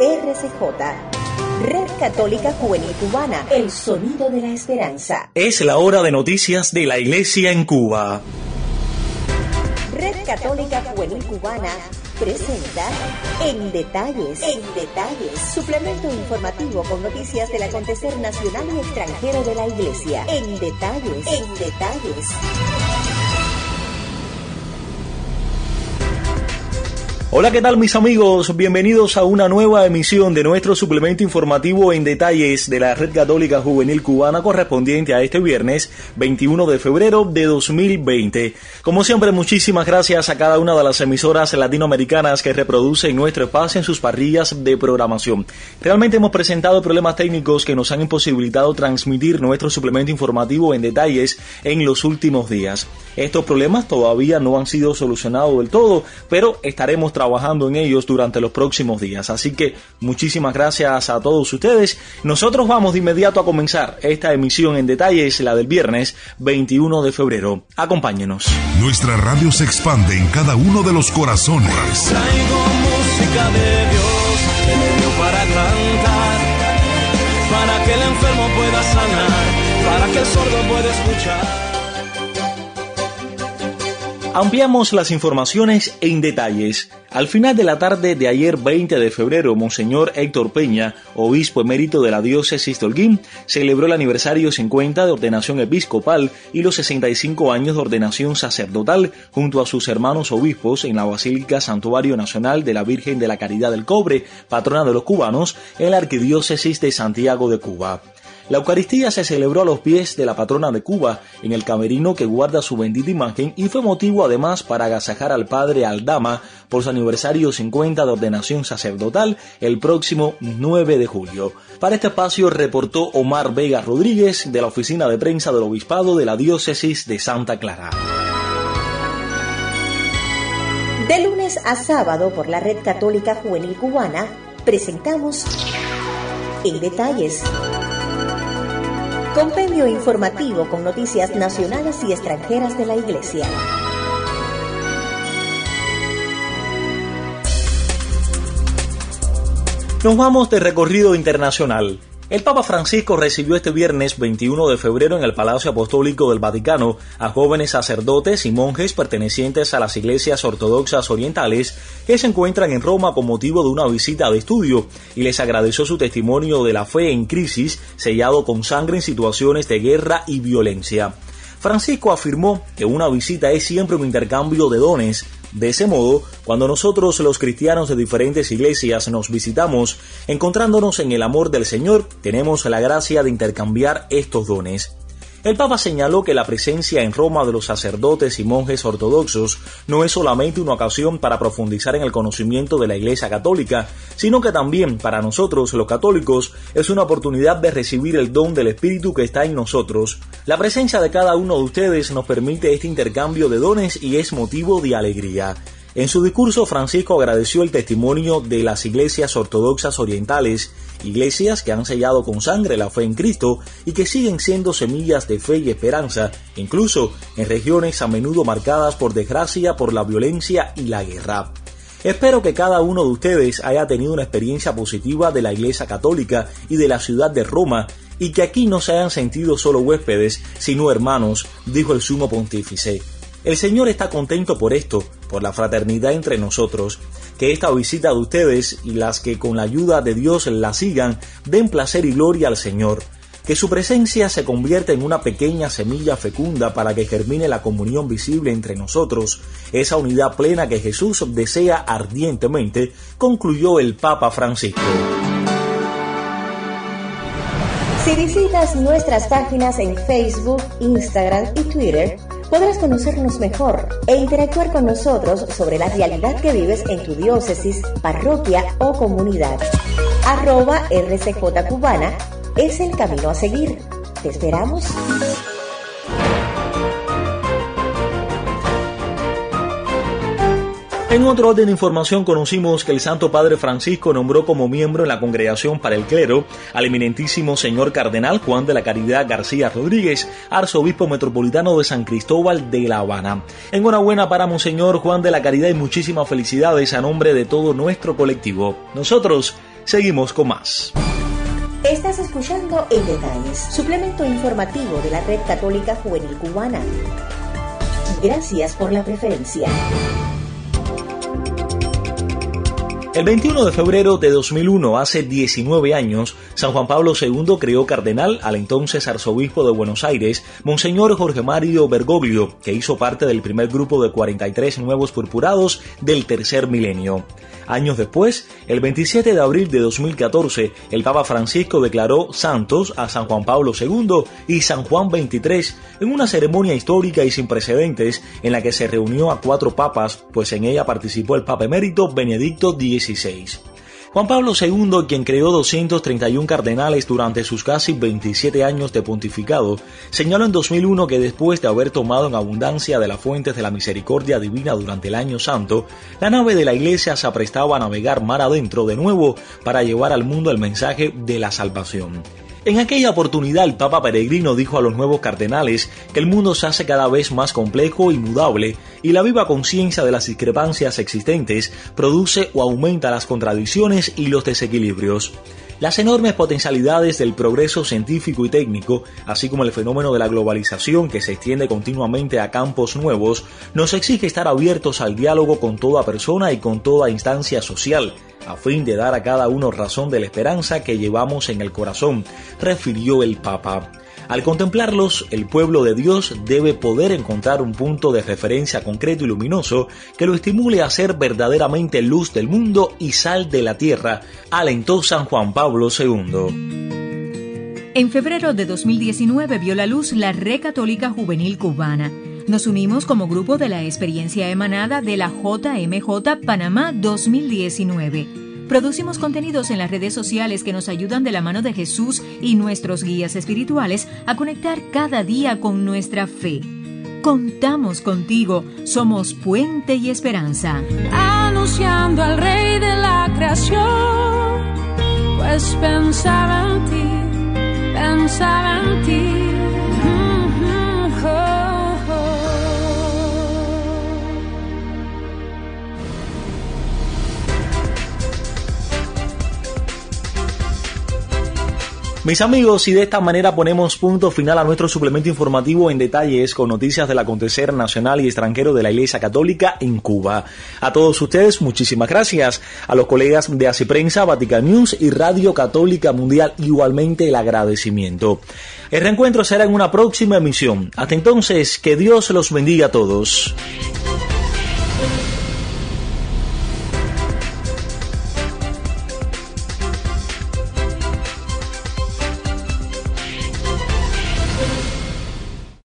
RCJ. Red Católica Juvenil Cubana, el sonido de la esperanza. Es la hora de noticias de la Iglesia en Cuba. Red Católica Juvenil Cubana presenta En Detalles, En Detalles, suplemento informativo con noticias del acontecer nacional y extranjero de la Iglesia. En Detalles, En Detalles. Hola, ¿qué tal mis amigos? Bienvenidos a una nueva emisión de nuestro suplemento informativo en detalles de la Red Católica Juvenil Cubana correspondiente a este viernes 21 de febrero de 2020. Como siempre, muchísimas gracias a cada una de las emisoras latinoamericanas que reproducen nuestro espacio en sus parrillas de programación. Realmente hemos presentado problemas técnicos que nos han imposibilitado transmitir nuestro suplemento informativo en detalles en los últimos días. Estos problemas todavía no han sido solucionados del todo, pero estaremos trabajando en ellos durante los próximos días. Así que muchísimas gracias a todos ustedes. Nosotros vamos de inmediato a comenzar esta emisión en detalles, la del viernes 21 de febrero. Acompáñenos. Nuestra radio se expande en cada uno de los corazones. Traigo música de Dios, para cantar, para que el enfermo pueda sanar, para que el sordo pueda escuchar. Ampliamos las informaciones en detalles. Al final de la tarde de ayer 20 de febrero, Monseñor Héctor Peña, obispo emérito de la diócesis de Holguín, celebró el aniversario 50 de ordenación episcopal y los 65 años de ordenación sacerdotal junto a sus hermanos obispos en la Basílica Santuario Nacional de la Virgen de la Caridad del Cobre, patrona de los cubanos, en la Arquidiócesis de Santiago de Cuba. La Eucaristía se celebró a los pies de la patrona de Cuba, en el camerino que guarda su bendita imagen y fue motivo además para agasajar al padre Aldama por su aniversario 50 de ordenación sacerdotal el próximo 9 de julio. Para este espacio reportó Omar Vega Rodríguez de la oficina de prensa del obispado de la diócesis de Santa Clara. De lunes a sábado por la Red Católica Juvenil Cubana presentamos En Detalles Compendio informativo con noticias nacionales y extranjeras de la Iglesia. Nos vamos de recorrido internacional. El Papa Francisco recibió este viernes 21 de febrero en el Palacio Apostólico del Vaticano a jóvenes sacerdotes y monjes pertenecientes a las iglesias ortodoxas orientales que se encuentran en Roma con motivo de una visita de estudio y les agradeció su testimonio de la fe en crisis sellado con sangre en situaciones de guerra y violencia. Francisco afirmó que una visita es siempre un intercambio de dones de ese modo, cuando nosotros los cristianos de diferentes iglesias nos visitamos, encontrándonos en el amor del Señor, tenemos la gracia de intercambiar estos dones. El Papa señaló que la presencia en Roma de los sacerdotes y monjes ortodoxos no es solamente una ocasión para profundizar en el conocimiento de la Iglesia Católica, sino que también para nosotros los católicos es una oportunidad de recibir el don del Espíritu que está en nosotros. La presencia de cada uno de ustedes nos permite este intercambio de dones y es motivo de alegría. En su discurso, Francisco agradeció el testimonio de las iglesias ortodoxas orientales, iglesias que han sellado con sangre la fe en Cristo y que siguen siendo semillas de fe y esperanza, incluso en regiones a menudo marcadas por desgracia, por la violencia y la guerra. Espero que cada uno de ustedes haya tenido una experiencia positiva de la Iglesia Católica y de la ciudad de Roma y que aquí no se hayan sentido solo huéspedes, sino hermanos, dijo el sumo pontífice. El Señor está contento por esto, por la fraternidad entre nosotros, que esta visita de ustedes y las que con la ayuda de Dios la sigan den placer y gloria al Señor, que su presencia se convierta en una pequeña semilla fecunda para que germine la comunión visible entre nosotros, esa unidad plena que Jesús desea ardientemente, concluyó el Papa Francisco. Si visitas nuestras páginas en Facebook, Instagram y Twitter, podrás conocernos mejor e interactuar con nosotros sobre la realidad que vives en tu diócesis, parroquia o comunidad. Arroba RCJ Cubana es el camino a seguir. ¿Te esperamos? En otro orden de información conocimos que el Santo Padre Francisco nombró como miembro en la Congregación para el Clero al eminentísimo señor cardenal Juan de la Caridad García Rodríguez, arzobispo metropolitano de San Cristóbal de La Habana. Enhorabuena para Monseñor Juan de la Caridad y muchísimas felicidades a nombre de todo nuestro colectivo. Nosotros Seguimos con más. Estás escuchando En Detalles, suplemento informativo de la Red Católica Juvenil Cubana. Gracias por la preferencia. El 21 de febrero de 2001, hace 19 años, San Juan Pablo II creó cardenal al entonces arzobispo de Buenos Aires, Monseñor Jorge Mario Bergoglio, que hizo parte del primer grupo de 43 nuevos purpurados del tercer milenio. Años después, el 27 de abril de 2014, el Papa Francisco declaró santos a San Juan Pablo II y San Juan XXIII en una ceremonia histórica y sin precedentes en la que se reunió a cuatro papas, pues en ella participó el Papa emérito Benedicto XVI. Juan Pablo II, quien creó 231 cardenales durante sus casi 27 años de pontificado, señaló en 2001 que después de haber tomado en abundancia de las fuentes de la misericordia divina durante el año santo, la nave de la iglesia se aprestaba a navegar mar adentro de nuevo para llevar al mundo el mensaje de la salvación. En aquella oportunidad el Papa Peregrino dijo a los nuevos cardenales que el mundo se hace cada vez más complejo y mudable y la viva conciencia de las discrepancias existentes produce o aumenta las contradicciones y los desequilibrios. Las enormes potencialidades del progreso científico y técnico, así como el fenómeno de la globalización que se extiende continuamente a campos nuevos, nos exige estar abiertos al diálogo con toda persona y con toda instancia social, a fin de dar a cada uno razón de la esperanza que llevamos en el corazón, refirió el Papa. Al contemplarlos, el pueblo de Dios debe poder encontrar un punto de referencia concreto y luminoso que lo estimule a ser verdaderamente luz del mundo y sal de la tierra, alentó San Juan Pablo II. En febrero de 2019 vio la luz la Red Católica Juvenil Cubana. Nos unimos como grupo de la experiencia emanada de la JMJ Panamá 2019 Producimos contenidos en las redes sociales que nos ayudan de la mano de Jesús y nuestros guías espirituales a conectar cada día con nuestra fe. Contamos contigo, somos puente y esperanza. Anunciando al Rey de la creación, pues pensaba en ti, pensaba en ti Mis amigos, y de esta manera ponemos punto final a nuestro suplemento informativo en detalles con noticias del acontecer nacional y extranjero de la Iglesia Católica en Cuba. A todos ustedes, muchísimas gracias. A los colegas de Prensa, Vatican News y Radio Católica Mundial, igualmente el agradecimiento. El reencuentro será en una próxima emisión. Hasta entonces, que Dios los bendiga a todos.